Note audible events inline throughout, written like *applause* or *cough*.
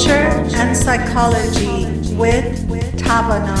Culture and Psychology with Tavana.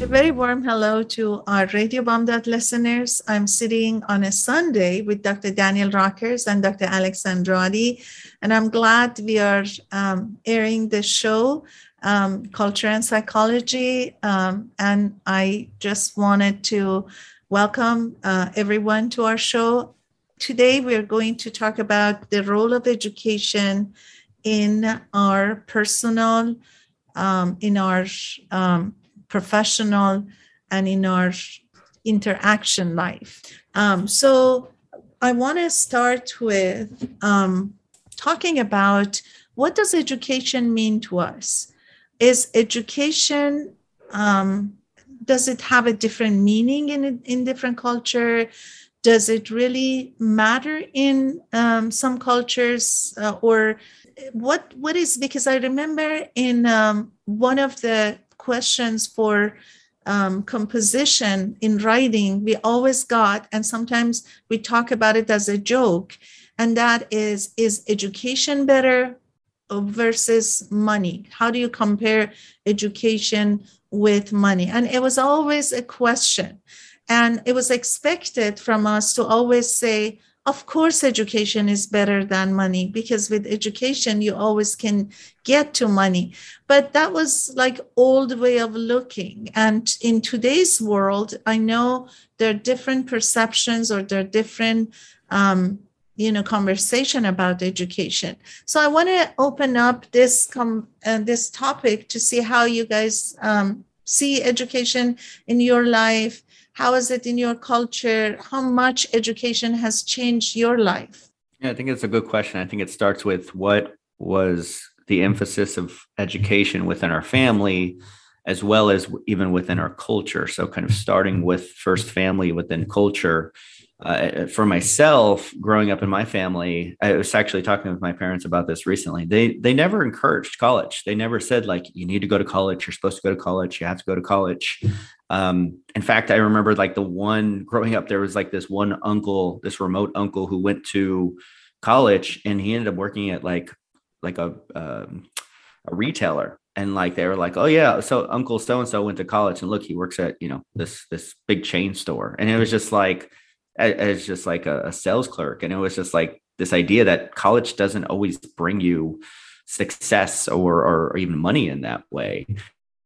A very warm hello to our Radio Bamdad listeners. I'm sitting on a Sunday with Dr. Daniel Rockers and Dr. Alex Andrade, and I'm glad we are um, airing the show, um, Culture and Psychology. Um, and I just wanted to Welcome uh, everyone to our show. Today we are going to talk about the role of education in our personal, um, in our um, professional, and in our interaction life. Um, so I want to start with um, talking about what does education mean to us? Is education um, does it have a different meaning in in different culture? Does it really matter in um, some cultures, uh, or what? What is because I remember in um, one of the questions for um, composition in writing, we always got, and sometimes we talk about it as a joke, and that is: is education better versus money? How do you compare education with money? And it was always a question. And it was expected from us to always say, of course, education is better than money because with education, you always can get to money. But that was like old way of looking. And in today's world, I know there are different perceptions or there are different um, you know conversation about education. So i want to open up this com- uh, this topic to see how you guys um, see education in your life. How is it in your culture? How much education has changed your life? Yeah i think it's a good question. I think it starts with what was the emphasis of education within our family as well as even within our culture. So kind of starting with first family within culture uh, for myself, growing up in my family, I was actually talking with my parents about this recently. They they never encouraged college. They never said like you need to go to college. You're supposed to go to college. You have to go to college. Um, in fact, I remember like the one growing up, there was like this one uncle, this remote uncle who went to college, and he ended up working at like like a um, a retailer and like they were like oh yeah so uncle so and so went to college and look he works at you know this this big chain store and it was just like as just like a, a sales clerk. And it was just like this idea that college doesn't always bring you success or, or even money in that way.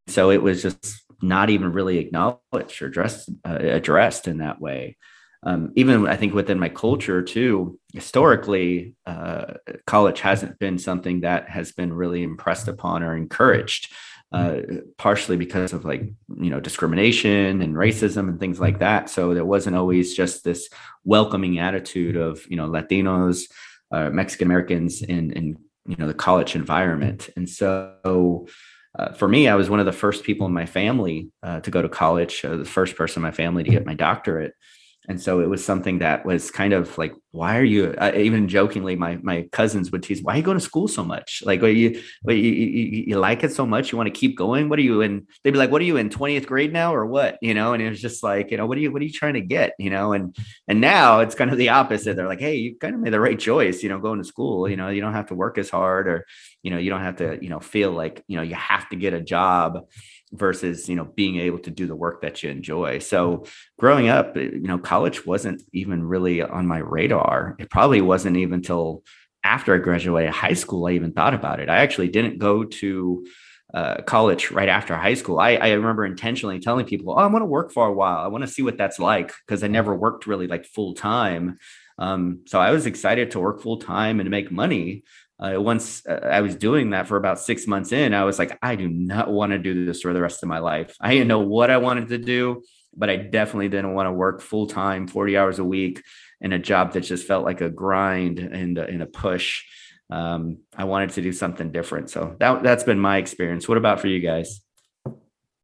So it was just not even really acknowledged or addressed, uh, addressed in that way. Um, even I think within my culture too, historically, uh, college hasn't been something that has been really impressed upon or encouraged uh, partially because of like you know discrimination and racism and things like that. So there wasn't always just this welcoming attitude of you know Latinos, uh, Mexican Americans in in you know the college environment, and so. Uh, for me, I was one of the first people in my family uh, to go to college, the first person in my family to get my doctorate and so it was something that was kind of like why are you even jokingly my my cousins would tease why are you going to school so much? Like are you, you, you, you like it so much? You want to keep going? What are you in they'd be like what are you in 20th grade now or what? You know and it was just like you know what are you what are you trying to get? You know and and now it's kind of the opposite. They're like hey you kind of made the right choice you know going to school you know you don't have to work as hard or you know you don't have to you know feel like you know you have to get a job versus you know being able to do the work that you enjoy. So growing up eh, you know college wasn't even really on my radar. It probably wasn't even until after i graduated high school i even thought about it. I actually didn't go to uh, college right after high school. I, I remember intentionally telling people oh i want to work for a while. I want to see what that's like because i never worked really like full time. Um, so i was excited to work full time and to make money uh, once uh, I was doing that for about six months in, I was like, I do not want to do this for the rest of my life. I didn't know what I wanted to do, but I definitely didn't want to work full time, 40 hours a week in a job that just felt like a grind and, and a push. Um, I wanted to do something different. So that, that's been my experience. What about for you guys?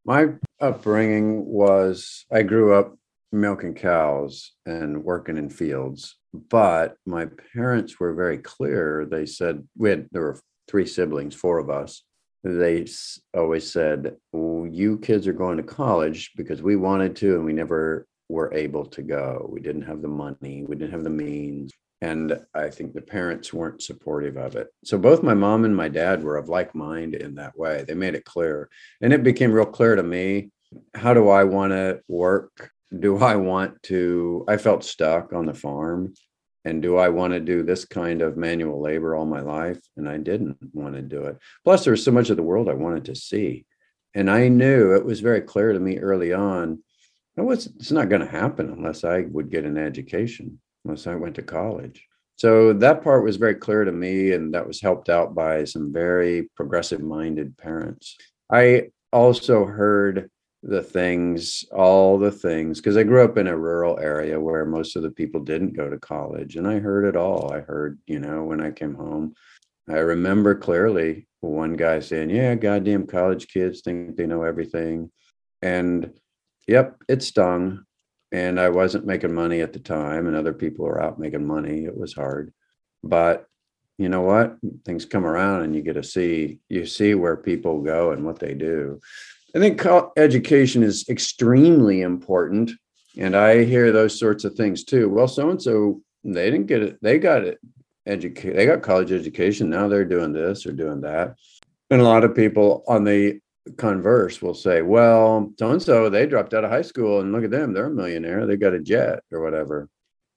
My upbringing was I grew up milking cows and working in fields but my parents were very clear. They said we had there were three siblings, four of us. They always said, well, "You kids are going to college because we wanted to, and we never were able to go. We didn't have the money, we didn't have the means. And I think the parents weren't supportive of it. So both my mom and my dad were of like mind in that way. They made it clear. And it became real clear to me how do I want to work? Do I want to? I felt stuck on the farm. And do I want to do this kind of manual labor all my life? And I didn't want to do it. Plus, there was so much of the world I wanted to see. And I knew it was very clear to me early on it's not going to happen unless I would get an education, unless I went to college. So that part was very clear to me, and that was helped out by some very progressive minded parents. I also heard the things, all the things, because I grew up in a rural area where most of the people didn't go to college, and I heard it all. I heard, you know, when I came home, I remember clearly one guy saying, Yeah, goddamn college kids think they know everything. And yep, it stung. And I wasn't making money at the time, and other people were out making money. It was hard. But you know what? Things come around and you get to see, you see where people go and what they do. I think education is extremely important. And I hear those sorts of things too. Well, so and so, they didn't get it, they got it educate they got college education. Now they're doing this or doing that. And a lot of people on the converse will say, well, so and so, they dropped out of high school and look at them, they're a millionaire, they got a jet or whatever.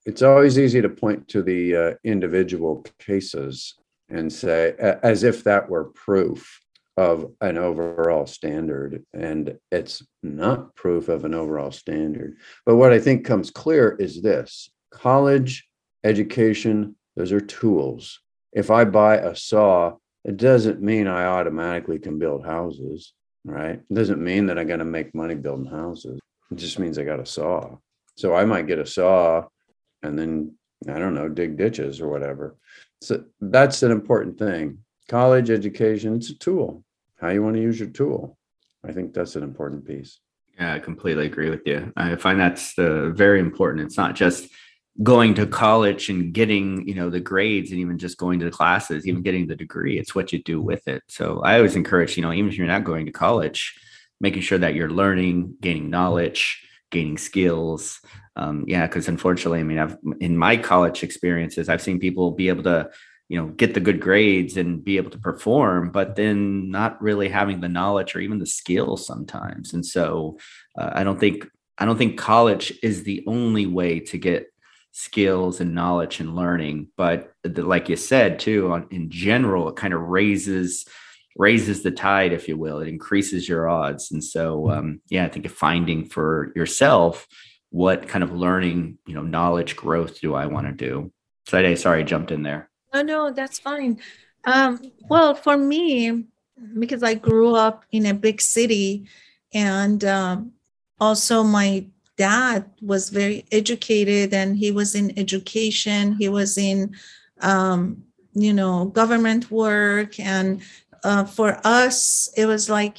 It's always easy to point to the uh, individual cases and say, as if that were proof of an overall standard. And it's not proof of an overall standard. But what I think comes clear is this college education, those are tools. If I buy a saw, it doesn't mean I automatically can build houses right? It doesn't mean that I got to make money building houses. It just means I got a saw. So I might get a saw and then, I don't know, dig ditches or whatever. So that's an important thing. College education, it's a tool. How you want to use your tool. I think that's an important piece. Yeah, I completely agree with you. I find that's the very important. It's not just going to college and getting you know the grades and even just going to the classes even getting the degree it's what you do with it so i always encourage you know even if you're not going to college making sure that you're learning gaining knowledge gaining skills um, yeah because unfortunately i mean i've in my college experiences i've seen people be able to you know get the good grades and be able to perform but then not really having the knowledge or even the skills sometimes. And so uh, i don't think i don't think college is the only way to get skills and knowledge and learning but the, like you said too on, in general it kind of raises raises the tide if you will. It increases your odds. And so um, yeah i think finding for yourself what kind of learning you know knowledge growth do i want to do. So I, sorry i jumped in there no no that's fine. Um, well for me because i grew up in a big city and um, also my dad was very educated and he was in education he was in um, you know government work and uh, for us it was like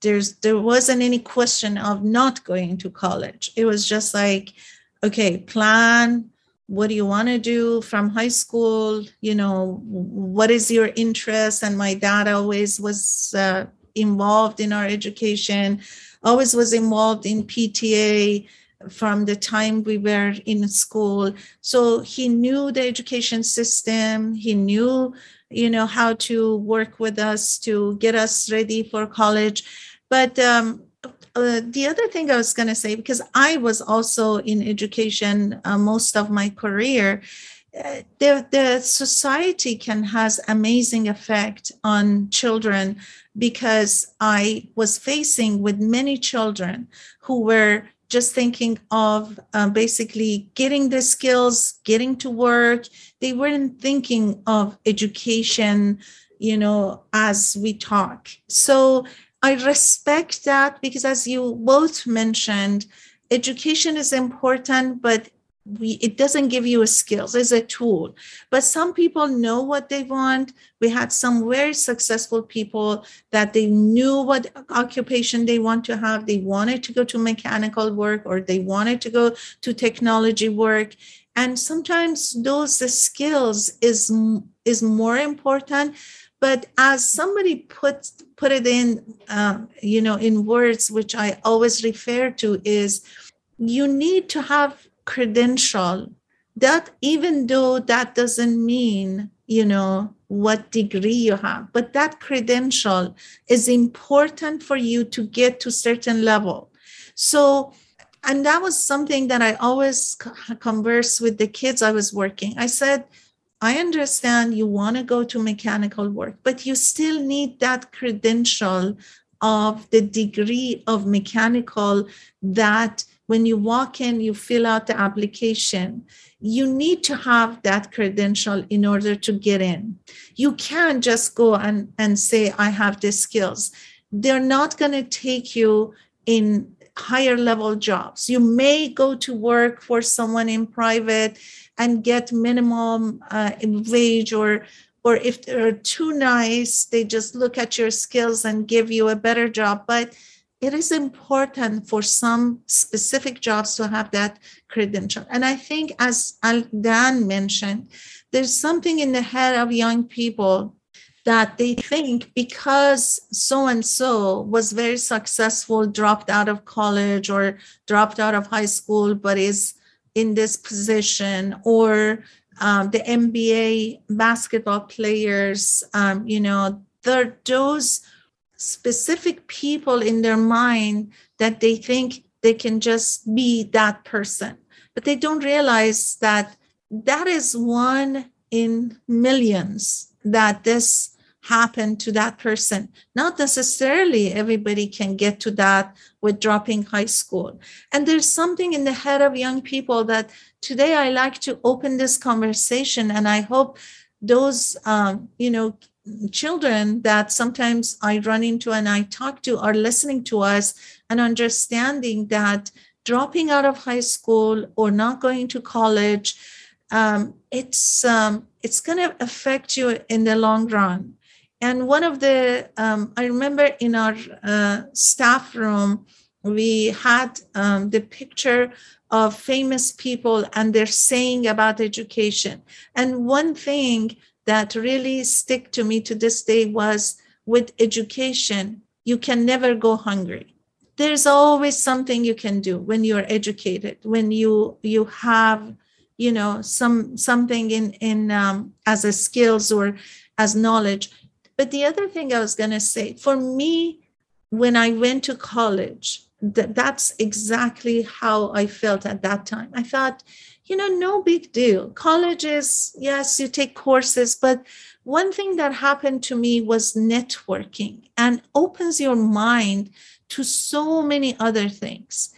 there's there wasn't any question of not going to college. It was just like okay plan what do you want to do from high school? You know what is your interest? And my dad always was uh, involved in our education always was involved in pta from the time we were in school. So he knew the education system. He knew you know how to work with us to get us ready for college. But um, uh, the other thing i was going to say because i was also in education uh, most of my career uh, the, the society can has amazing effect on children because i was facing with many children who were just thinking of uh, basically getting the skills, getting to work. They weren't thinking of education, you know, as we talk. So I respect that because, as you both mentioned, education is important, but we it doesn't give you a skills it's a tool. But some people know what they want. We had some very successful people that they knew what occupation they want to have. They wanted to go to mechanical work or they wanted to go to technology work. And sometimes those skills is is more important but as somebody put put it in uh, you know in words which i always refer to is you need to have credential that even though that doesn't mean you know what degree you have but that credential is important for you to get to certain level. So and that was something that i always converse with the kids i was working. I said i understand you want to go to mechanical work but you still need that credential of the degree of mechanical that when you walk in you fill out the application you need to have that credential in order to get in. You can't just go and, and say, I have the skills. They're not going to take you in higher level jobs. You may go to work for someone in private and get minimum uh, wage or or if they're too nice, they just look at your skills and give you a better job. But it is important for some specific jobs to have that credential. And I think, as Dan mentioned, there's something in the head of young people that they think because so and so was very successful, dropped out of college or dropped out of high school, but is in this position, or um, the NBA basketball players, um, you know, there those specific people in their mind that they think they can just be that person but they don't realize that that is one in millions that this happened to that person not necessarily everybody can get to that with dropping high school and there's something in the head of young people that today i like to open this conversation and i hope those um, you know children that sometimes I run into and I talk to are listening to us and understanding that dropping out of high school or not going to college, um, it's um, it's going to affect you in the long run. And one of the um, I remember in our uh, staff room we had um, the picture of famous people and they're saying about education. And one thing that really stick to me to this day was with education, you can never go hungry. There's always something you can do when you're educated, when you you have, you know, some something in in um, as a skills or as knowledge. But the other thing I was gonna say, for me, when I went to college, that, that's exactly how I felt at that time. I thought, you know, no big deal. Colleges, yes, you take courses, but one thing that happened to me was networking and opens your mind to so many other things.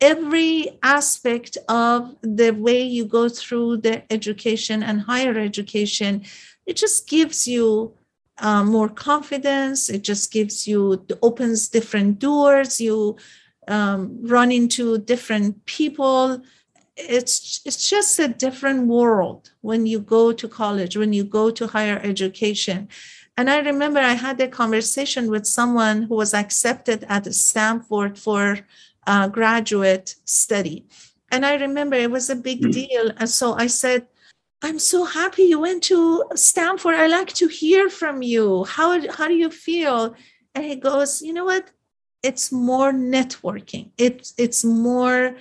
Every aspect of the way you go through the education and higher education, it just gives you uh, more confidence. It just gives you, opens different doors. You um, run into different people it's it's just a different world when you go to college when you go to higher education and i remember i had a conversation with someone who was accepted at stanford for uh, graduate study and i remember it was a big mm. deal and so i said i'm so happy you went to stanford. I like to hear from you. How, how do you feel? And he goes you know what? It's more networking. It's it's more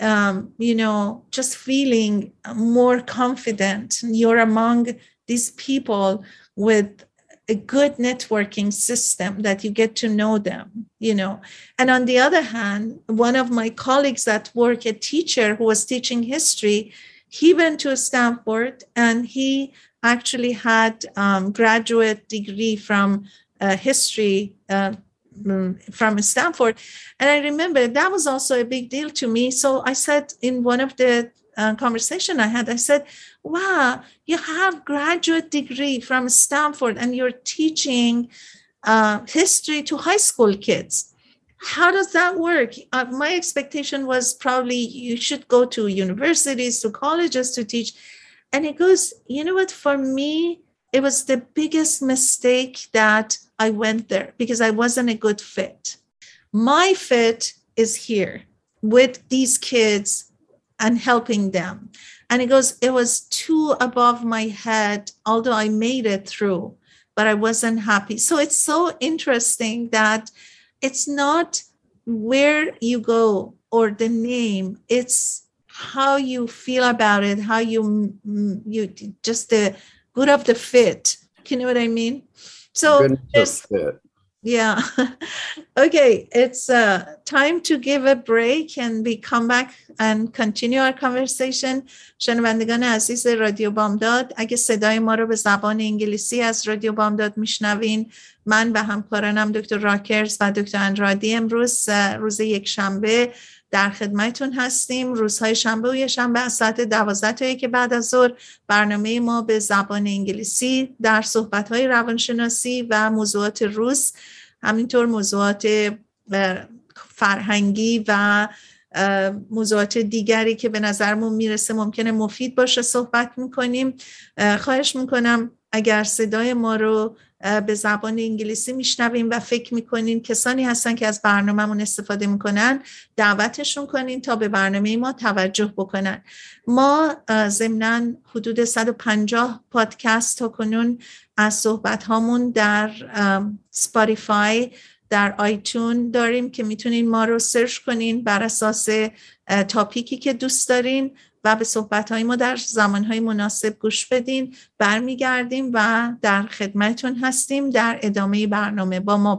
um, you know, just feeling more confident. You're among these people with a good networking system that you get to know them, you know. And on the other hand, one of my colleagues at work, a teacher who was teaching history, he went to Stanford and he actually had um, graduate degree from uh, history uh, Mm, from Stanford. And I remember that was also a big deal to me. So I said in one of the uh, conversation I had, I said, wow, you have graduate degree from Stanford and you're teaching uh, history to high school kids. How does that work? Uh, my expectation was probably you should go to universities, to colleges to teach. And he goes, you know what, for me, it was the biggest mistake that I went there because I wasn't a good fit. My fit is here with these kids and helping them. And it goes, it was too above my head, although I made it through, but I wasn't happy. So it's so interesting that it's not where you go or the name. It's how you feel about it how you you just the good of the fit. You know what i mean? So yeah. *laughs* Okay it's uh, time to give a break and we come back and continue our conversation. شنوندگان عزیز رادیو بامداد اگه صدای ما رو به زبان انگلیسی از رادیو بامداد میشنوین من و همکارانم دکتر راکرز و دکتر اندرادی امروز روز یک شنبه در خدمتون هستیم. روزهای شنبه و یه شنبه از ساعت دوازده که بعد از ظهر. برنامه ما به زبان انگلیسی در صحبتهای روانشناسی و موضوعات روز همینطور موضوعات فرهنگی و موضوعات دیگری که به نظرمون می‌رسه ممکنه مفید باشه صحبت می‌کنیم. خواهش می‌کنم اگر صدای ما رو به زبان انگلیسی میشنویم و فکر می‌کنین کسانی هستن که از برنامهمون استفاده می‌کنن دعوتشون کنین تا به برنامه ما توجه بکنن. ما ضمنا حدود 150 پادکست تا کنون از صحبت هامون در سپاریفای در آیتون داریم که می‌تونین ما رو سرچ کنین بر اساس تاپیکی که دوست دارین. و به صحبت های ما در زمان های مناسب گوش بدین برمیگردیم و در خدمتون هستیم. در ادامه برنامه با ما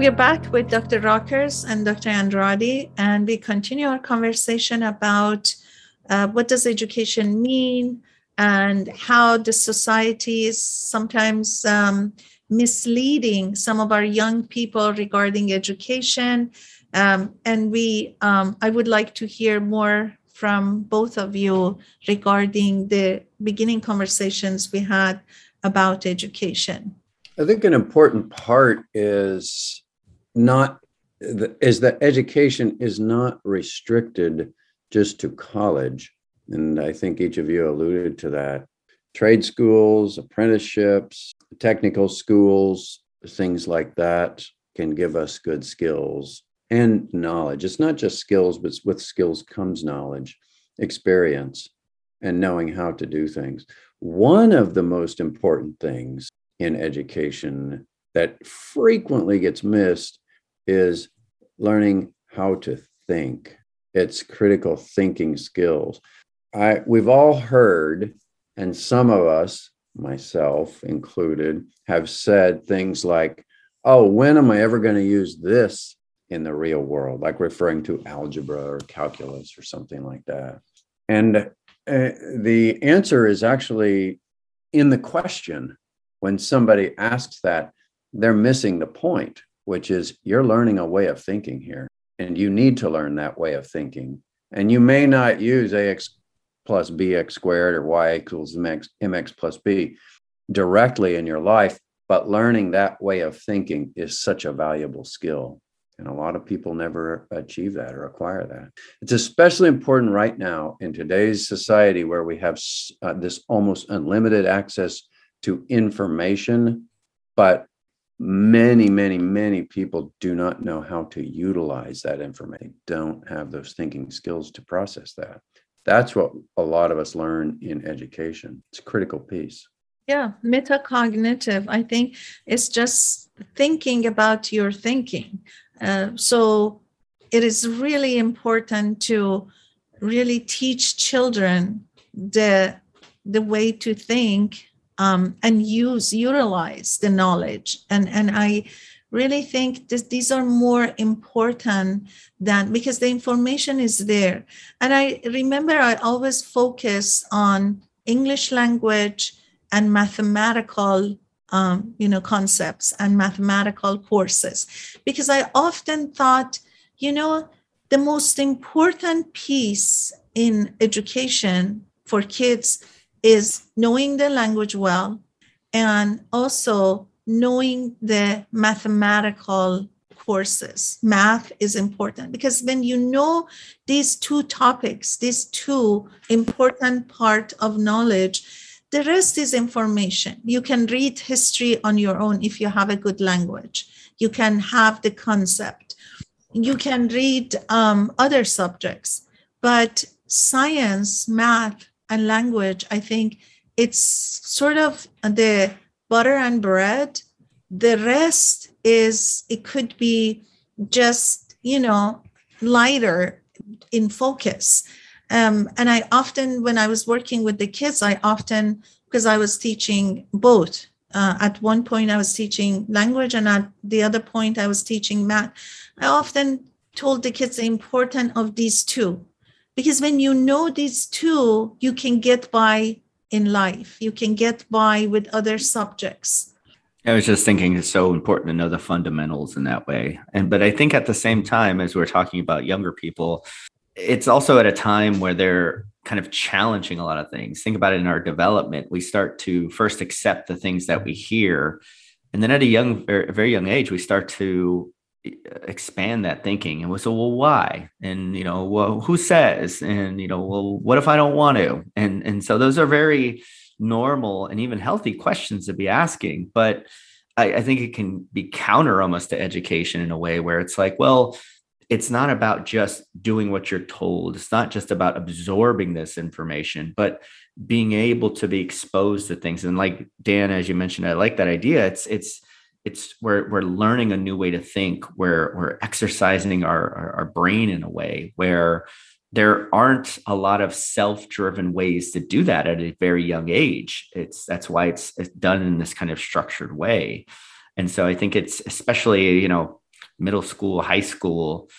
We are back with Dr. Rockers and Dr. Andrade, and we continue our conversation about uh, what does education mean and how the society is sometimes um, misleading some of our young people regarding education. Um, and we, um, I would like to hear more from both of you regarding the beginning conversations we had about education. I think an important part is not is that education is not restricted just to college. And i think each of you alluded to that. Trade schools apprenticeships technical schools things like that can give us good skills and knowledge. It's not just skills but with skills comes knowledge experience and knowing how to do things. One of the most important things in education that frequently gets missed is learning how to think. It's critical thinking skills. I we've all heard, and some of us, myself included, have said things like, "Oh, when am I ever going to use this in the real world?" Like referring to algebra or calculus or something like that. And uh, the answer is actually in the question. When somebody asks that, they're missing the point which is you're learning a way of thinking here, and you need to learn that way of thinking. And you may not use ax plus bx squared or y equals mx, mx plus b directly in your life, but learning that way of thinking is such a valuable skill. And a lot of people never achieve that or acquire that. It's especially important right now in today's society where we have uh, this almost unlimited access to information, but many, many, many people do not know how to utilize that information, don't have those thinking skills to process that. That's what a lot of us learn in education. It's a critical piece. Yeah, metacognitive. I think it's just thinking about your thinking. Uh, so it is really important to really teach children the the way to think um, and use utilize the knowledge and and i really think that these are more important than because the information is there. And I remember I always focus on English language and mathematical um, you know concepts and mathematical courses because I often thought, you know, the most important piece in education for kids is knowing the language well and also knowing the mathematical courses. Math is important because when you know these two topics, these two important part of knowledge, the rest is information. You can read history on your own if you have a good language. You can have the concept. You can read um, other subjects, but science, math, and language, I think it's sort of the butter and bread. The rest is, it could be just, you know, lighter in focus. Um, and I often, when I was working with the kids, I often, because I was teaching both. Uh, at one point, I was teaching language, and at the other point, I was teaching math. I often told the kids the importance of these two because when you know these two you can get by in life. You can get by with other subjects. I was just thinking it's so important to know the fundamentals in that way. And but i think at the same time as we're talking about younger people it's also at a time where they're kind of challenging a lot of things. Think about it in our development. We start to first accept the things that we hear. And then at a young a very young age we start to expand that thinking. And was so well why? And you know well who says? And you know well what if i don't want to? And and so those are very normal and even healthy questions to be asking. But I, I think it can be counter almost to education in a way where it's like well it's not about just doing what you're told. It's not just about absorbing this information but being able to be exposed to things. And like dan as you mentioned i like that idea. It's it's it's we're we're learning a new way to think. Where we're exercising our, our, our brain in a way where there aren't a lot of self-driven ways to do that at a very young age. It's that's why it's, it's done in this kind of structured way. And so i think it's especially you know middle school high school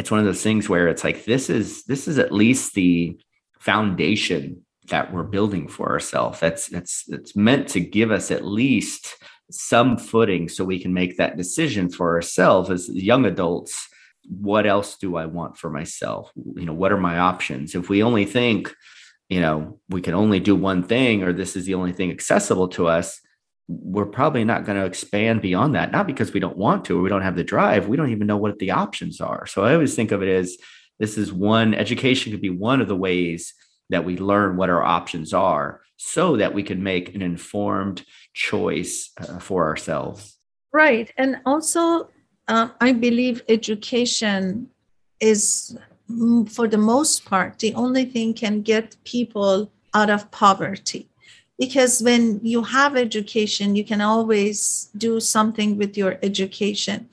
it's one of those things where it's like this is this is at least the foundation that we're building for ourselves. That's that's it's meant to give us at least some footing so we can make that decision for ourselves as young adults. What else do i want for myself? You know what are my options? If we only think you know we can only do one thing or this is the only thing accessible to us we're probably not going to expand beyond that. Not because we don't want to or we don't have the drive. We don't even know what the options are. So i always think of it as this is one education could be one of the ways that we learn what our options are so that we can make an informed choice uh, for ourselves. Right. And also, uh, I believe education is, mm, for the most part, the only thing can get people out of poverty. Because when you have education, you can always do something with your education.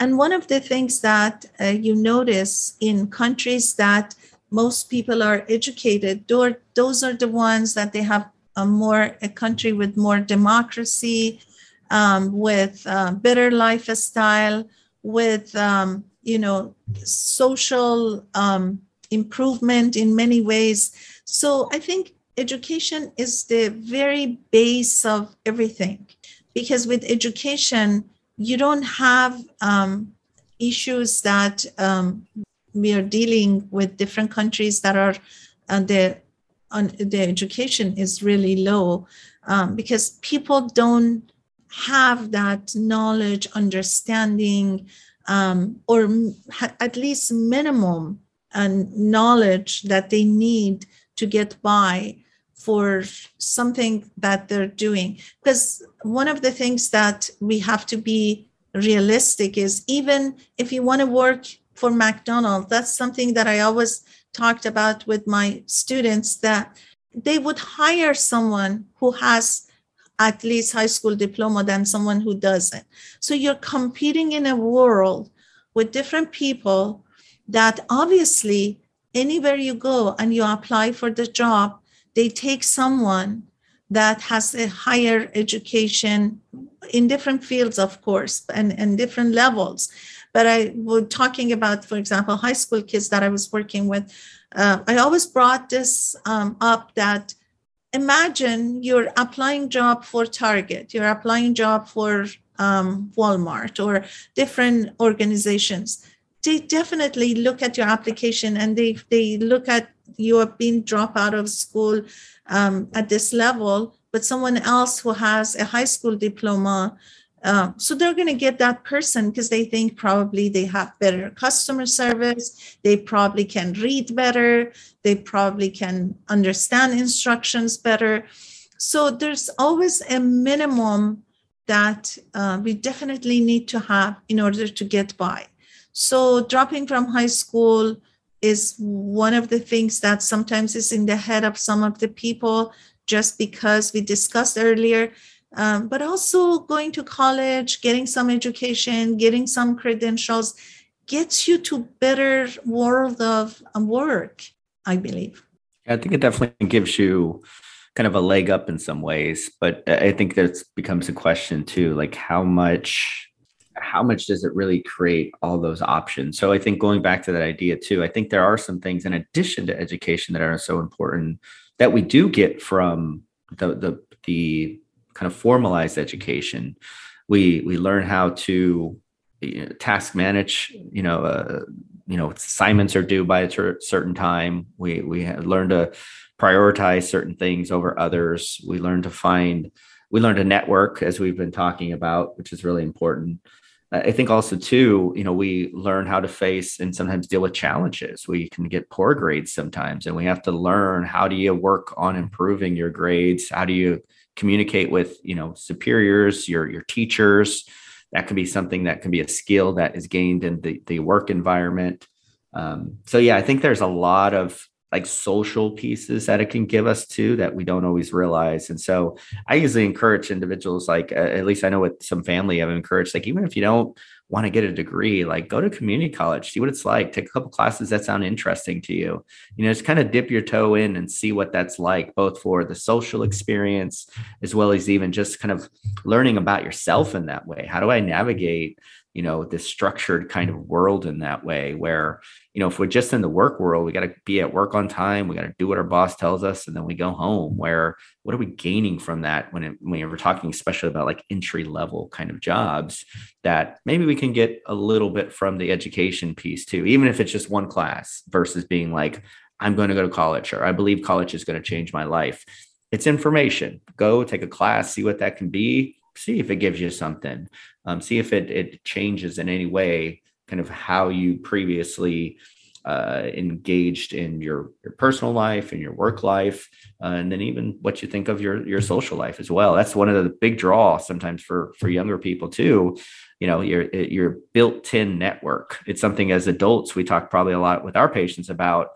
And one of the things that uh, you notice in countries that most people are educated those are the ones that they have a more a country with more democracy um, with uh, better lifestyle with um, you know social um, improvement in many ways. So i think education is the very base of everything because with education you don't have um, issues that um, we are dealing with different countries that are uh, the on the education is really low um, because people don't have that knowledge understanding um, or at least minimum and uh, knowledge that they need to get by for something that they're doing. Because one of the things that we have to be realistic is even if you want to work for McDonald's. That's something that I always talked about with my students that they would hire someone who has at least high school diploma than someone who doesn't. So you're competing in a world with different people that obviously anywhere you go and you apply for the job, they take someone that has a higher education in different fields, of course, and, and different levels. But I was talking about, for example, high school kids that I was working with. Uh, I always brought this um, up that imagine you're applying job for Target, you're applying job for um, Walmart or different organizations. They definitely look at your application and they they look at you have been dropped out of school um, at this level, but someone else who has a high school diploma. Uh, so they're going to get that person because they think probably they have better customer service. They probably can read better. They probably can understand instructions better. So there's always a minimum that uh, we definitely need to have in order to get by. So dropping from high school is one of the things that sometimes is in the head of some of the people just because we discussed earlier um, but also going to college getting some education getting some credentials gets you to better world of um, work i believe i think it definitely gives you kind of a leg up in some ways but i think that becomes a question too like how much how much does it really create all those options? So I think going back to that idea too, I think there are some things in addition to education that are so important that we do get from the the the kind of formalized education. We we learn how to you know, task manage. You know, uh, you know, assignments are due by a ter- certain time. We we learn to prioritize certain things over others. We learn to find we learn to network as we've been talking about, which is really important. I think also too, you know, we learn how to face and sometimes deal with challenges. We can get poor grades sometimes, and we have to learn how do you work on improving your grades? How do you communicate with, you know, superiors, your your teachers? That can be something that can be a skill that is gained in the the work environment. Um, so yeah, I think there's a lot of like social pieces that it can give us too that we don't always realize. And so I usually encourage individuals, like uh, at least I know with some family, I've encouraged, like even if you don't want to get a degree, like go to community college, see what it's like, take a couple classes that sound interesting to you. You know, just kind of dip your toe in and see what that's like, both for the social experience as well as even just kind of learning about yourself in that way. How do I navigate? you know this structured kind of world in that way where you know if we're just in the work world we got to be at work on time we got to do what our boss tells us and then we go home where what are we gaining from that when it, when we're talking especially about like entry level kind of jobs that maybe we can get a little bit from the education piece too even if it's just one class versus being like i'm going to go to college or i believe college is going to change my life. It's information. Go take a class see what that can be see if it gives you something um, see if it, it changes in any way kind of how you previously uh, engaged in your, your personal life and your work life uh, and then even what you think of your your social life as well. That's one of the big draw sometimes for for younger people too. You know your your built-in network. It's something as adults we talk probably a lot with our patients about.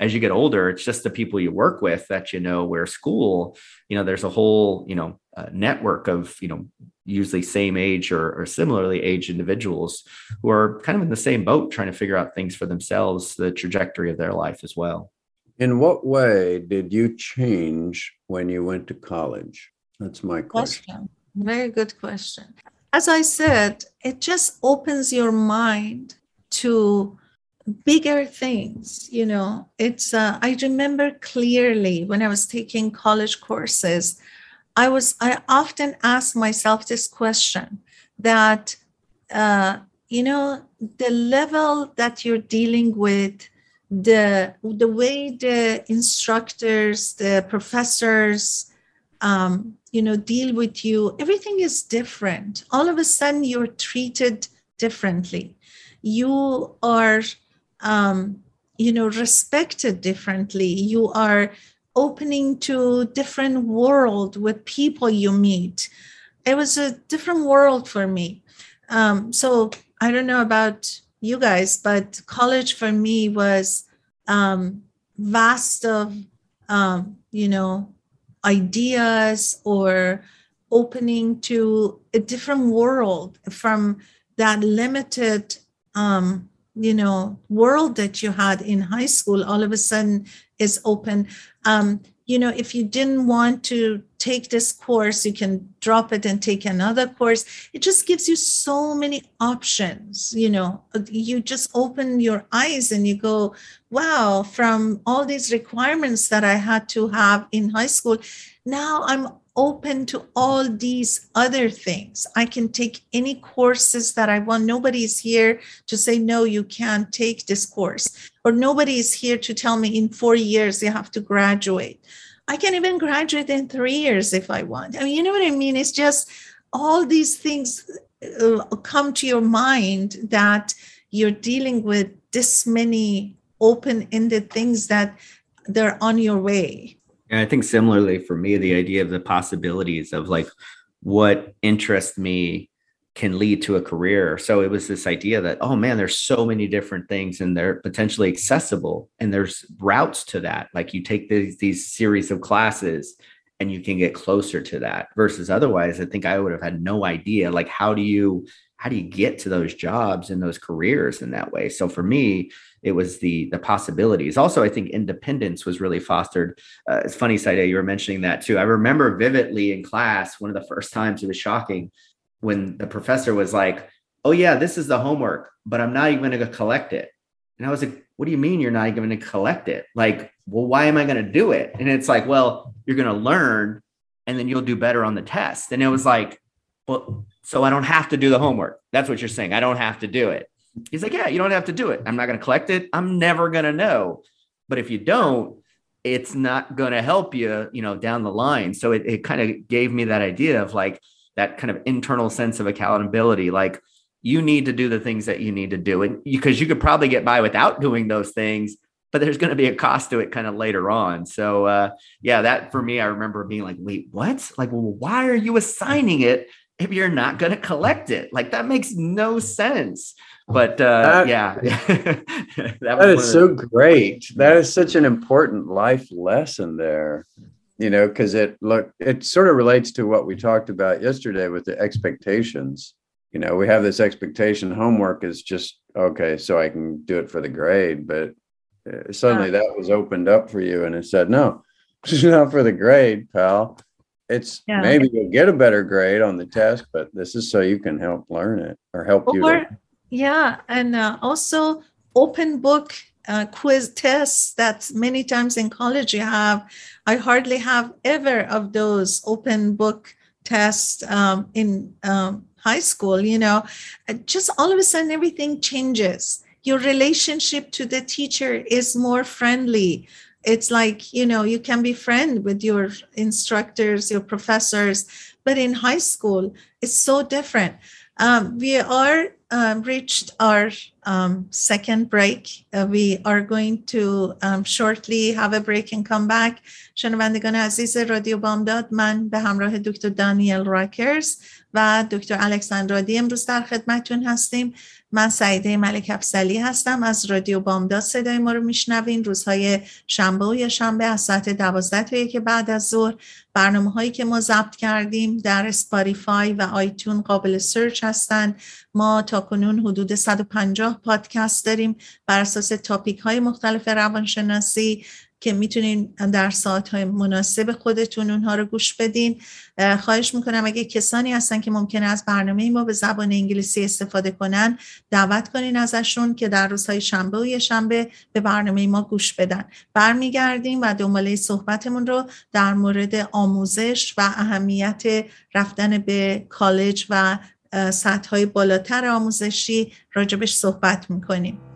As you get older it's just the people you work with that you know where school you know there's a whole you know uh, network of you know usually same age or, or similarly aged individuals who are kind of in the same boat trying to figure out things for themselves the trajectory of their life as well. In what way did you change when you went to college? That's my question, question. very good question. As i said it just opens your mind to bigger things you know. It's uh, i remember clearly when i was taking college courses i was i often ask myself this question that uh, you know the level that you're dealing with the the way the instructors the professors um, you know deal with you everything is different. All of a sudden you're treated differently. You are um, you know respected differently. You are opening to different world with people you meet. It was a different world for me. Um, so i don't know about you guys but college for me was um, vast of um, you know ideas or opening to a different world from that limited um, you know world that you had in high school all of a sudden is open. Um, you know if you didn't want to take this course you can drop it and take another course. It just gives you so many options you know. You just open your eyes and you go wow from all these requirements that i had to have in high school now i'm open to all these other things. I can take any courses that I want. Nobody's here to say, no, you can't take this course, or nobody is here to tell me in four years you have to graduate. I can even graduate in three years if I want. I mean, you know what I mean? It's just all these things uh, come to your mind that you're dealing with this many open ended things that they're on your way and I think similarly for me, the idea of the possibilities of like what interests me can lead to a career. So it was this idea that, oh man, there's so many different things and they're potentially accessible and there's routes to that. Like you take these, these series of classes and you can get closer to that versus otherwise, I think I would have had no idea. Like, how do you, how do you get to those jobs and those careers in that way? So for me, it was the the possibilities. Also, I think independence was really fostered. Uh, it's funny, Saida, you were mentioning that too. I remember vividly in class one of the first times it was shocking when the professor was like, "Oh yeah, this is the homework, but I'm not even going to collect it." And I was like, "What do you mean you're not even going to collect it? Like, well, why am I going to do it?" And it's like, "Well, you're going to learn, and then you'll do better on the test." And it was like, "Well." So I don't have to do the homework. That's what you're saying. I don't have to do it. He's like, yeah, you don't have to do it. I'm not going to collect it. I'm never going to know. But if you don't, it's not going to help you, you know, down the line. So it, it kind of gave me that idea of like that kind of internal sense of accountability. Like you need to do the things that you need to do. And because you, you could probably get by without doing those things, but there's going to be a cost to it kind of later on. So uh, yeah, that for me, I remember being like, wait, what? Like, well, why are you assigning it if you're not going to collect it? Like that makes no sense but uh, that, yeah, *laughs* that, that is so the, great. That is such an important life lesson there. You know, because it look it sort of relates to what we talked about yesterday with the expectations. You know, we have this expectation. Homework is just okay, so I can do it for the grade. But uh, suddenly yeah. that was opened up for you, and it said, "No, *laughs* it's not for the grade, pal." it's yeah. maybe you'll get a better grade on the test, but this is so you can help learn it or help or, you. To- yeah, and uh, also open book uh, quiz tests that many times in college you have. I hardly have ever of those open book tests um, in um, high school. You know, uh, just all of a sudden everything changes. Your relationship to the teacher is more friendly. It's like you know you can be friend with your instructors, your professors, but in high school it's so different. Um, we are um, reached our um, second break. Uh, we are going to um, shortly have a break and come back. شنوندگان عزیز رادیو بامداد من به همراه دکتر دانیل راکرز و دکتر الکساندرادی امروز در خدمتتون هستیم من سعیده ملک افسلی هستم از رادیو بامداد. صدای ما رو میشنوین. روزهای شنبه و یا شنبه از ساعت دوازده تا یک بعد از ظهر. برنامه هایی که ما ضبط کردیم در اسپاریفای و آیتون قابل سرچ هستند. ما تا کنون حدود 150 پادکست داریم. بر اساس تاپیک های مختلف روانشناسی که می‌تونین در ساعت های مناسب خودتون اونها رو گوش بدین. خواهش می‌کنم اگه کسانی هستن که ممکنه از برنامه ما به زبان انگلیسی استفاده کنن دعوت کنین ازشون که در روزهای شنبه و یه شنبه به برنامه ما گوش بدن. برمیگردیم و دنباله صحبتمون رو در مورد آموزش و اهمیت رفتن به کالج و سطح های بالاتر آموزشی راجبش صحبت می‌کنیم.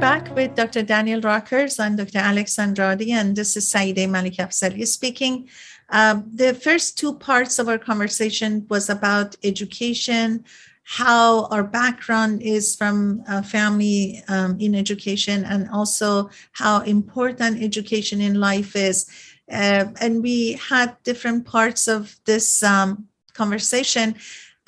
Back with Dr. Daniel Rockers and Dr. Alex Andrade, and this is Saide Malik Afzali speaking. Um, the first two parts of our conversation was about education, how our background is from a family um, in education, and also how important education in life is. Uh, and we had different parts of this um, conversation.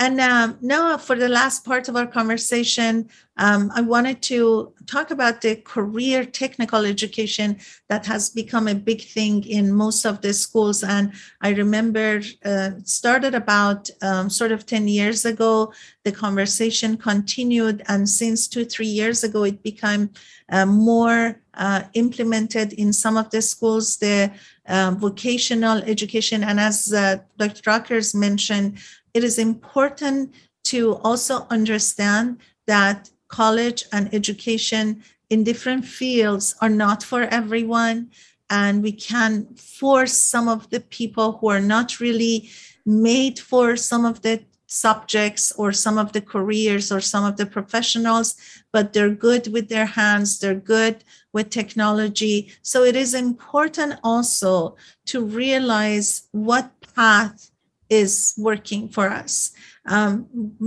And um, now, for the last part of our conversation, um, I wanted to talk about the career technical education that has become a big thing in most of the schools. And I remember uh, started about um, sort of 10 years ago. The conversation continued. And since two, three years ago, it became uh, more uh, implemented in some of the schools, the uh, vocational education. And as uh, Dr. Rockers mentioned, it is important to also understand that college and education in different fields are not for everyone. And we can force some of the people who are not really made for some of the subjects or some of the careers or some of the professionals, but they're good with their hands, they're good with technology. So it is important also to realize what path is working for us. Um,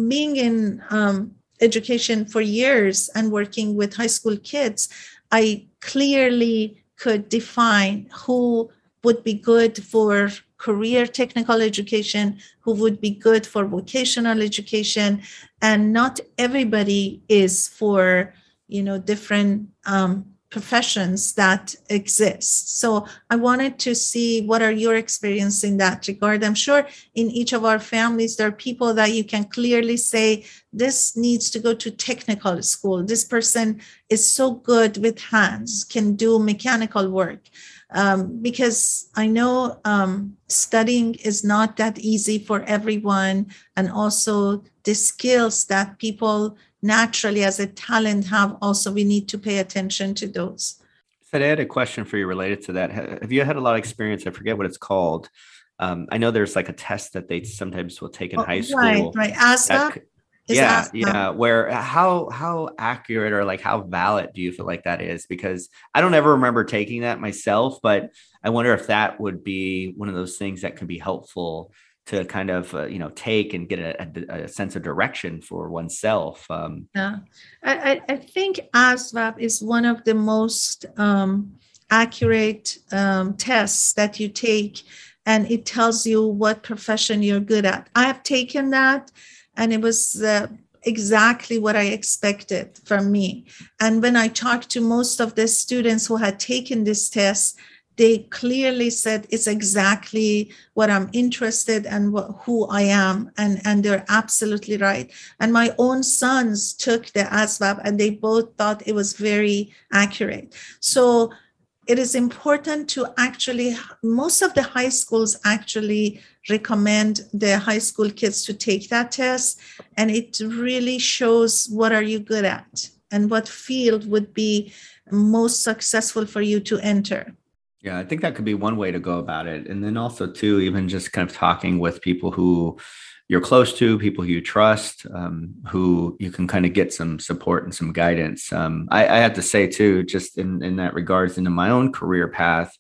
being in um, education for years and working with high school kids, I clearly could define who would be good for career technical education, who would be good for vocational education, and not everybody is for you know different um, professions that exist. So I wanted to see what are your experience in that regard. I'm sure in each of our families there are people that you can clearly say this needs to go to technical school. This person is so good with hands, can do mechanical work. Um, because I know um, studying is not that easy for everyone, and also the skills that people naturally as a talent have also we need to pay attention to those. So i had a question for you related to that. Have you had a lot of experience i forget what it's called um, i know there's like a test that they sometimes will take in oh, high school right. right ASVAB yeah yeah where how how accurate or like how valid do you feel like that is? Because i don't ever remember taking that myself but i wonder if that would be one of those things that could be helpful to kind of uh, you know take and get a, a, sense of direction for oneself um, yeah. I, I think asvab is one of the most um, accurate um, tests that you take and it tells you what profession you're good at. I have taken that and it was uh, exactly what i expected from me. And when i talked to most of the students who had taken this test they clearly said it's exactly what i'm interested and who i am and and they're absolutely right. And my own sons took the asvab and they both thought it was very accurate. So it is important to actually most of the high schools actually recommend the high school kids to take that test and it really shows what are you good at and what field would be most successful for you to enter yeah, I think that could be one way to go about it. And then also, too, even just kind of talking with people who you're close to, people who you trust, um, who you can kind of get some support and some guidance. Um, I, I, have to say, too, just in, in that regards, into my own career path,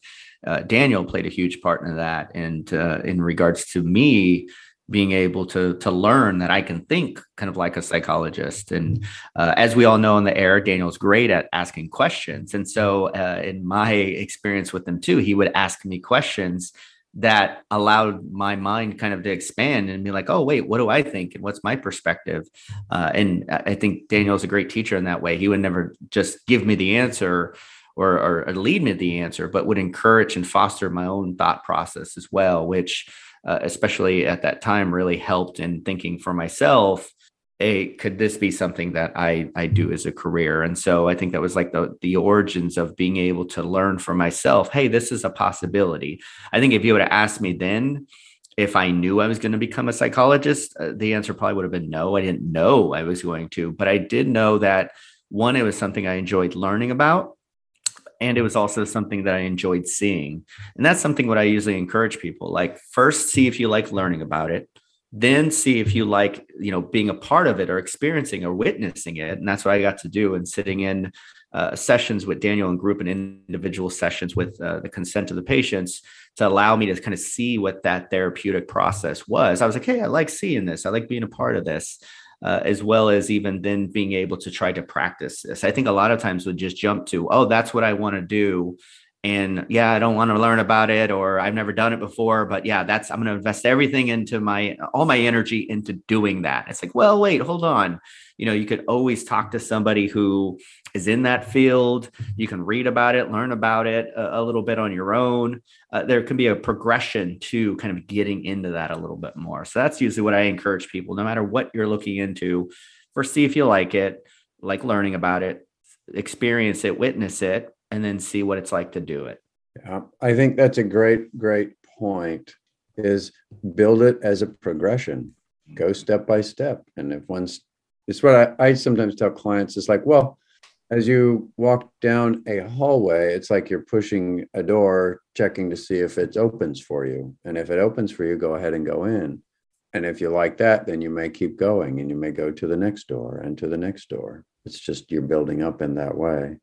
uh, Daniel played a huge part in that. And uh, in regards to me, being able to to learn that I can think kind of like a psychologist. And uh, as we all know in the air, Daniel's great at asking questions. And so, uh, in my experience with him too, he would ask me questions that allowed my mind kind of to expand and be like, oh wait, what do I think and what's my perspective? Uh, and I think Daniel's a great teacher in that way. He would never just give me the answer. Or, or lead me the answer, but would encourage and foster my own thought process as well, which uh, especially at that time, really helped in thinking for myself. Hey, could this be something that I I do as a career? And so I think that was like the the origins of being able to learn for myself. Hey, this is a possibility. I think if you would have asked me then, if I knew I was going to become a psychologist, uh, the answer probably would have been no. I didn't know I was going to, but I did know that one, it was something I enjoyed learning about and it was also something that I enjoyed seeing. And that's something what I usually encourage people like first see if you like learning about it, then see if you like, you know, being a part of it or experiencing or witnessing it. And that's what I got to do and sitting in uh, sessions with Daniel and group and individual sessions with uh, the consent of the patients to allow me to kind of see what that therapeutic process was. I was like, hey, I like seeing this. I like being a part of this. Uh, as well as even then being able to try to practice this. I think a lot of times would just jump to, oh, that's what I want to do and yeah i don't want to learn about it or i've never done it before but yeah that's i'm going to invest everything into my all my energy into doing that. It's like well wait hold on. You know you could always talk to somebody who is in that field. You can read about it learn about it a, a little bit on your own uh, there can be a progression to kind of getting into that a little bit more so that's usually what i encourage people no matter what you're looking into first see if you like it like learning about it experience it witness it and then see what it's like to do it. Yeah, I think that's a great, great point. Is build it as a progression, go step by step. And if one's, it's what I, I sometimes tell clients it's like, well, as you walk down a hallway, it's like you're pushing a door, checking to see if it opens for you. And if it opens for you, go ahead and go in. And if you like that, then you may keep going and you may go to the next door and to the next door. It's just you're building up in that way.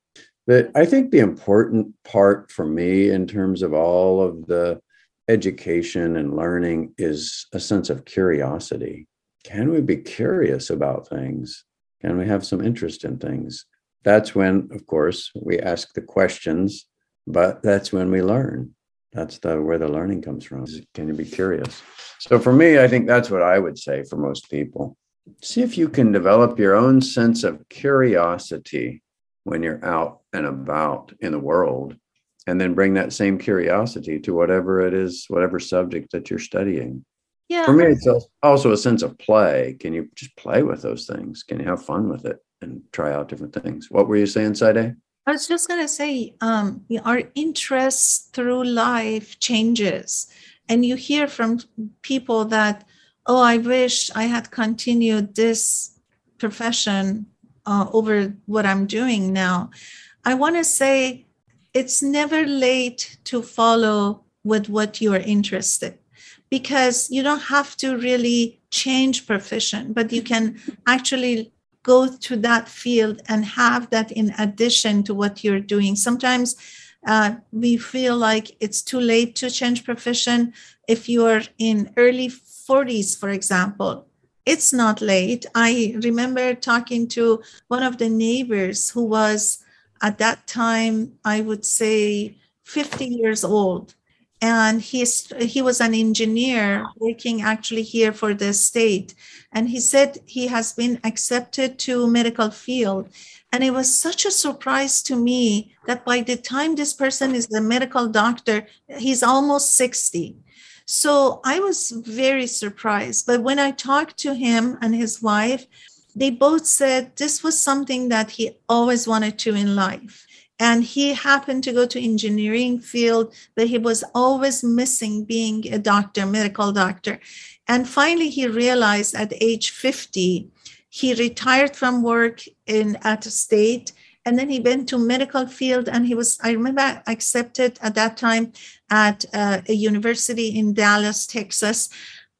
But I think the important part for me in terms of all of the education and learning is a sense of curiosity. Can we be curious about things? Can we have some interest in things? That's when, of course, we ask the questions, but that's when we learn. That's the where the learning comes from. Can you be curious? So for me, I think that's what I would say for most people. See if you can develop your own sense of curiosity when you're out and about in the world and then bring that same curiosity to whatever it is whatever subject that you're studying yeah for me it's also a sense of play can you just play with those things can you have fun with it and try out different things what were you saying Saide? I was just going to say, um, our interest through life changes. And you hear from people that, oh, I wish I had continued this profession uh, over what I'm doing now. I want to say it's never late to follow with what you are interested because you don't have to really change profession, but you can actually go to that field and have that in addition to what you're doing. Sometimes uh, we feel like it's too late to change profession. If you are in early 40s, for example, it's not late. I remember talking to one of the neighbors who was at that time, I would say 50 years old. And he's, he was an engineer working actually here for the state. And he said he has been accepted to medical field. And it was such a surprise to me that by the time this person is a medical doctor, he's almost 60 so I was very surprised. But when I talked to him and his wife, they both said this was something that he always wanted to in life. And he happened to go to engineering field, but he was always missing being a doctor, medical doctor. And finally, he realized at age 50, he retired from work in at state and then he went to medical field and he was i remember accepted at that time at uh, a university in dallas texas.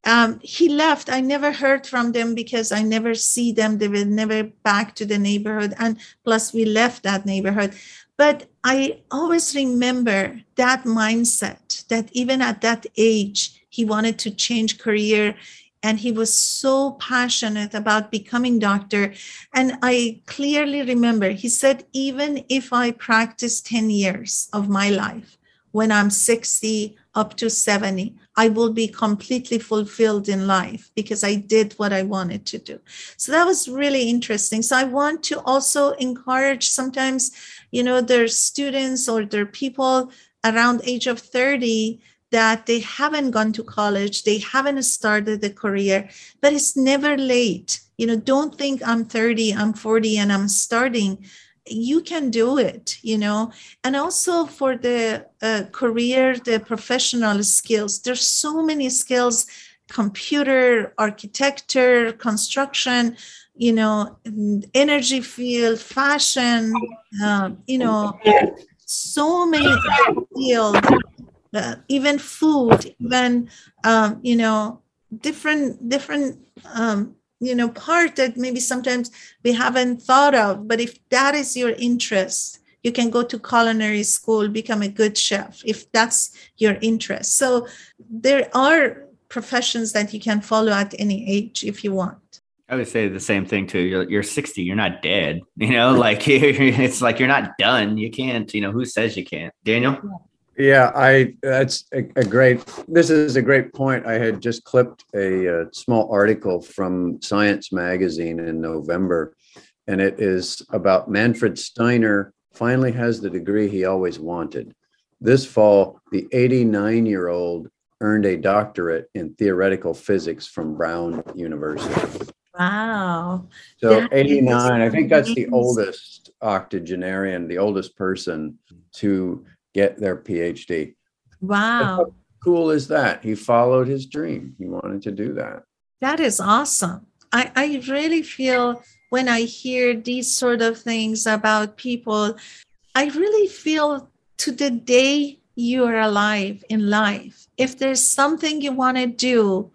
Um, he left. I never heard from them because i never see them. They were never back to the neighborhood. And plus we left that neighborhood but i always remember that mindset that even at that age he wanted to change career and he was so passionate about becoming doctor. And i clearly remember he said even if i practice 10 years of my life when i'm 60 up to 70 i will be completely fulfilled in life because i did what i wanted to do so that was really interesting so i want to also encourage sometimes you know there's students or there are people around age of 30 that they haven't gone to college, they haven't started a career, but it's never late. You know, don't think I'm 30, I'm 40, and I'm starting. You can do it, you know. And also for the uh, career, the professional skills, there's so many skills computer, architecture, construction, you know, energy field, fashion, uh, you know, so many fields uh, even food, even um, you know different different um, you know part that maybe sometimes we haven't thought of but if that is your interest you can go to culinary school become a good chef if that's your interest so there are professions that you can follow at any age if you want I would say the same thing too. You're, you're 60, you're not dead. *laughs* You know, like *laughs* it's like you're not done. You can't, you know, who says you can't? Daniel? Yeah, I that's a, a, great. This is a great point. I had just clipped a, a, small article from Science magazine in November, and it is about Manfred Steiner finally has the degree he always wanted. This fall, the 89 year old earned a doctorate in theoretical physics from Brown University. Wow. So that 89, I think that's the oldest octogenarian, the oldest person to get their PhD. Wow. cool is that? He followed his dream. He wanted to do that. That is awesome. I, I really feel when I hear these sort of things about people, I really feel to the day you are alive in life, if there's something you want to do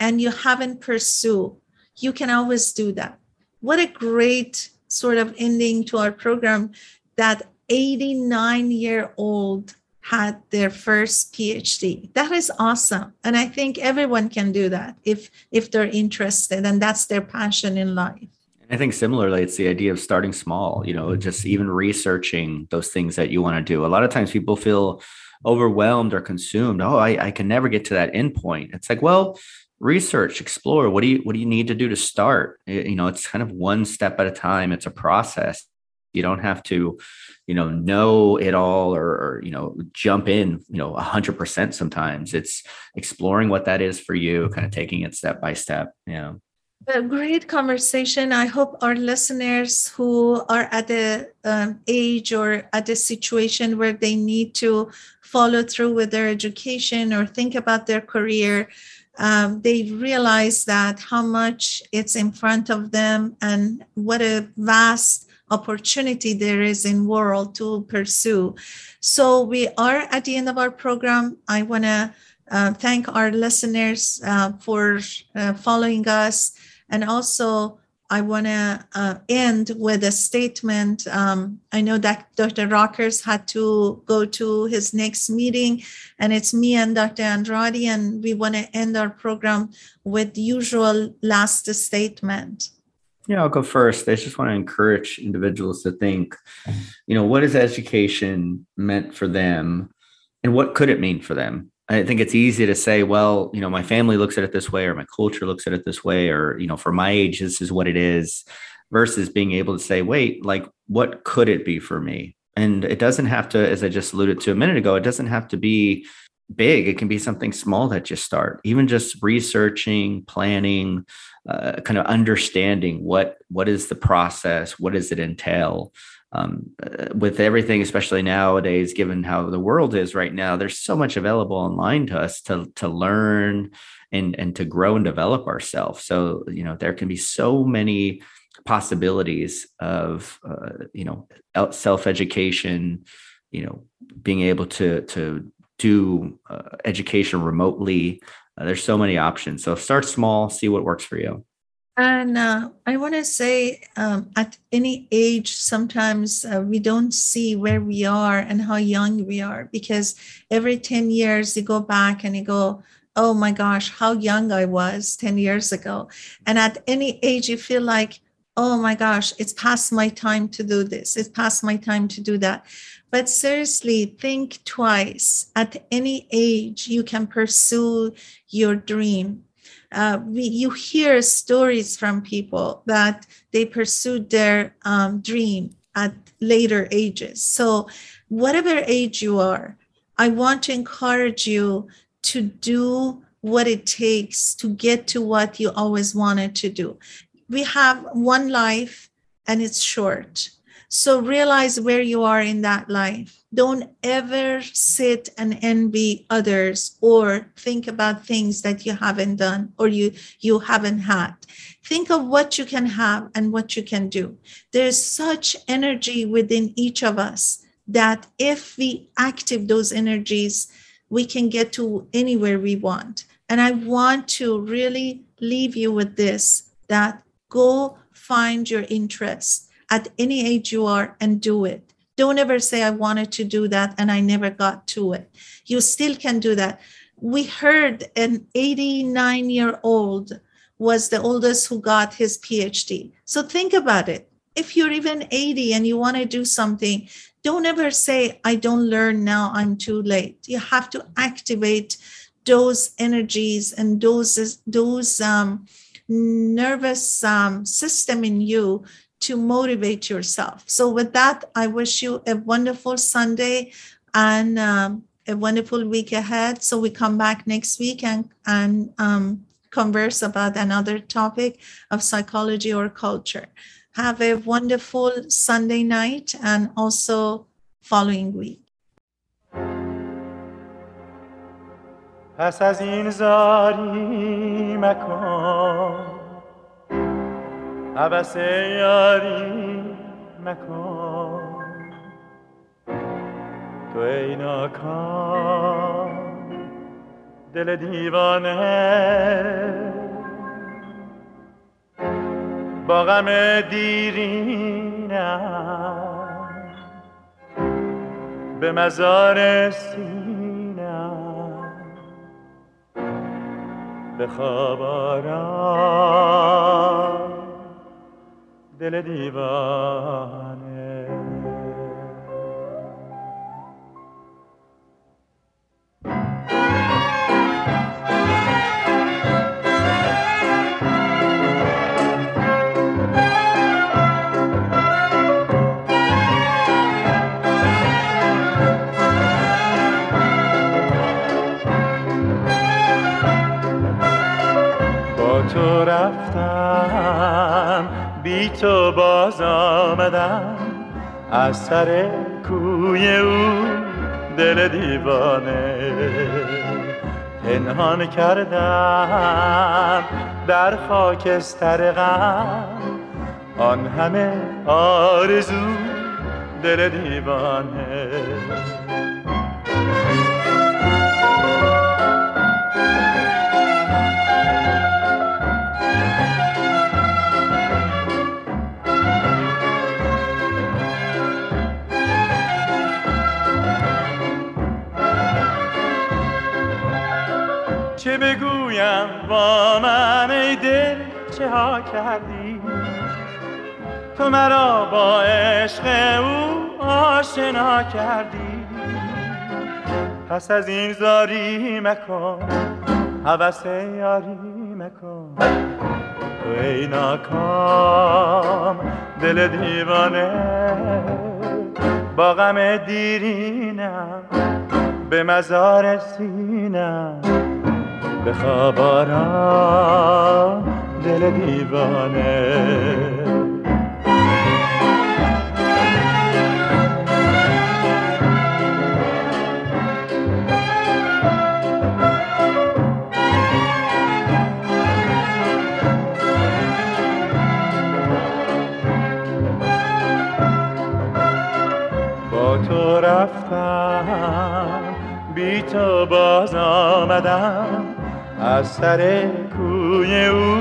and you haven't pursued, you can always do that. What a great sort of ending to our program that 89 year old had their first phd that is awesome and i think everyone can do that if if they're interested and that's their passion in life I think similarly, it's the idea of starting small, you know, just even researching those things that you want to do. A lot of times people feel overwhelmed or consumed. Oh, I, I can never get to that end point. It's like, well, research, explore. What do you what do you need to do to start? You know, it's kind of one step at a time. It's a process. You don't have to, you know, know it all or, or you know, jump in, you know, a hundred percent sometimes. It's exploring what that is for you, kind of taking it step by step. Yeah. A great conversation. I hope our listeners who are at the um, age or at the situation where they need to follow through with their education or think about their career, um, they realize that how much it's in front of them and what a vast opportunity there is in world to pursue. So we are at the end of our program. I want to uh, thank our listeners uh, for uh, following us, and also I want to uh, end with a statement. Um, I know that Dr. Rockers had to go to his next meeting, and it's me and Dr. Andrade, and we want to end our program with usual last statement. Yeah, I'll go first. I just want to encourage individuals to think, you know, what is education meant for them and what could it mean for them? I think it's easy to say, well, you know, my family looks at it this way or my culture looks at it this way, or, you know, for my age, this is what it is, versus being able to say, wait, like, what could it be for me? And it doesn't have to, as I just alluded to a minute ago, it doesn't have to be big. It can be something small that you start, even just researching, planning, uh, kind of understanding what what is the process, what does it entail. Um, uh, with everything, especially nowadays, given how the world is right now, there's so much available online to us to to learn and and to grow and develop ourselves. So you know there can be so many possibilities of uh, you know self education, you know being able to to do uh, education remotely. Uh, there's so many options. So start small, see what works for you. And uh, I want to say, um, at any age, sometimes uh, we don't see where we are and how young we are because every 10 years you go back and you go, oh my gosh, how young I was 10 years ago. And at any age, you feel like, oh my gosh, it's past my time to do this, it's past my time to do that. But seriously, think twice. At any age, you can pursue your dream. Uh, we, you hear stories from people that they pursued their um, dream at later ages. So, whatever age you are, I want to encourage you to do what it takes to get to what you always wanted to do. We have one life and it's short. So realize where you are in that life. Don't ever sit and envy others or think about things that you haven't done or you you haven't had. Think of what you can have and what you can do. There's such energy within each of us that if we active those energies, we can get to anywhere we want. And I want to really leave you with this that go find your interest at any age you are and do it. Don't ever say, I wanted to do that and I never got to it. You still can do that. We heard an 89 year old was the oldest who got his PhD. So think about it. If you're even 80 and you want to do something, don't ever say, I don't learn now, I'm too late. You have to activate those energies and those, those um, nervous um, system in you to motivate yourself. So, with that, I wish you a wonderful Sunday and um, a wonderful week ahead. So, we come back next week and, and um, converse about another topic of psychology or culture. Have a wonderful Sunday night and also following week. پس از این زاری مکن عبس یاری مکن. تو ای دل دیوانه. با غم دیرینم. به مزار سینم. به خواب دل دیوانه تو باز آمدم از سر کوی او دل دیوانه پنهان کردم در خاکستر غم. آن همه آرزو دل دیوانه. چه بگویم با من ای دل چه ها کردی؟ تو مرا با عشق او آشنا کردی. پس از این زاری مکن حوث یاری مکن. تو ای ناکام دل دیوانه با غم دیرینم به مزار سینم. به خواب دل دیوانه. با تو رفتم بی تو باز آمدم. از سر کوی او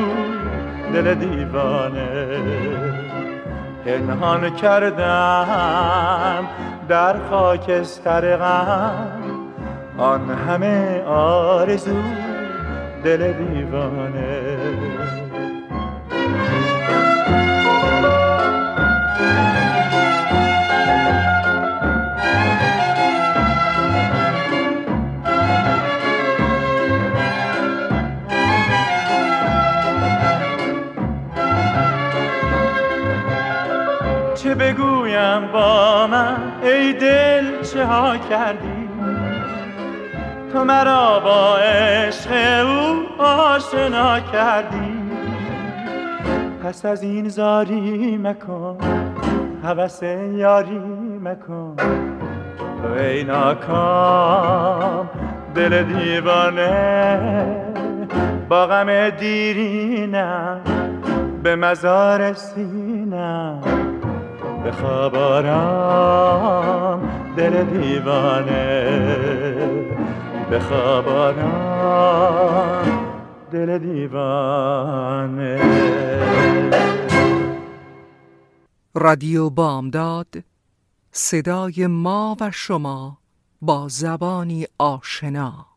دل دیوانه پنهان کردم در خاکستر غم. آن همه آرزو دل دیوانه. بگویم با من ای دل چه ها کردی؟ تو مرا با عشق او آشنا کردی. پس از این زاری مکن حوث یاری مکن. تو ای ناکام دل دیوانه با غم دیرینم به مزار سینم. به خواب دل دیوانه. به خواب دل دیوانه. رادیو بامداد صدای ما و شما با زبانی آشنا.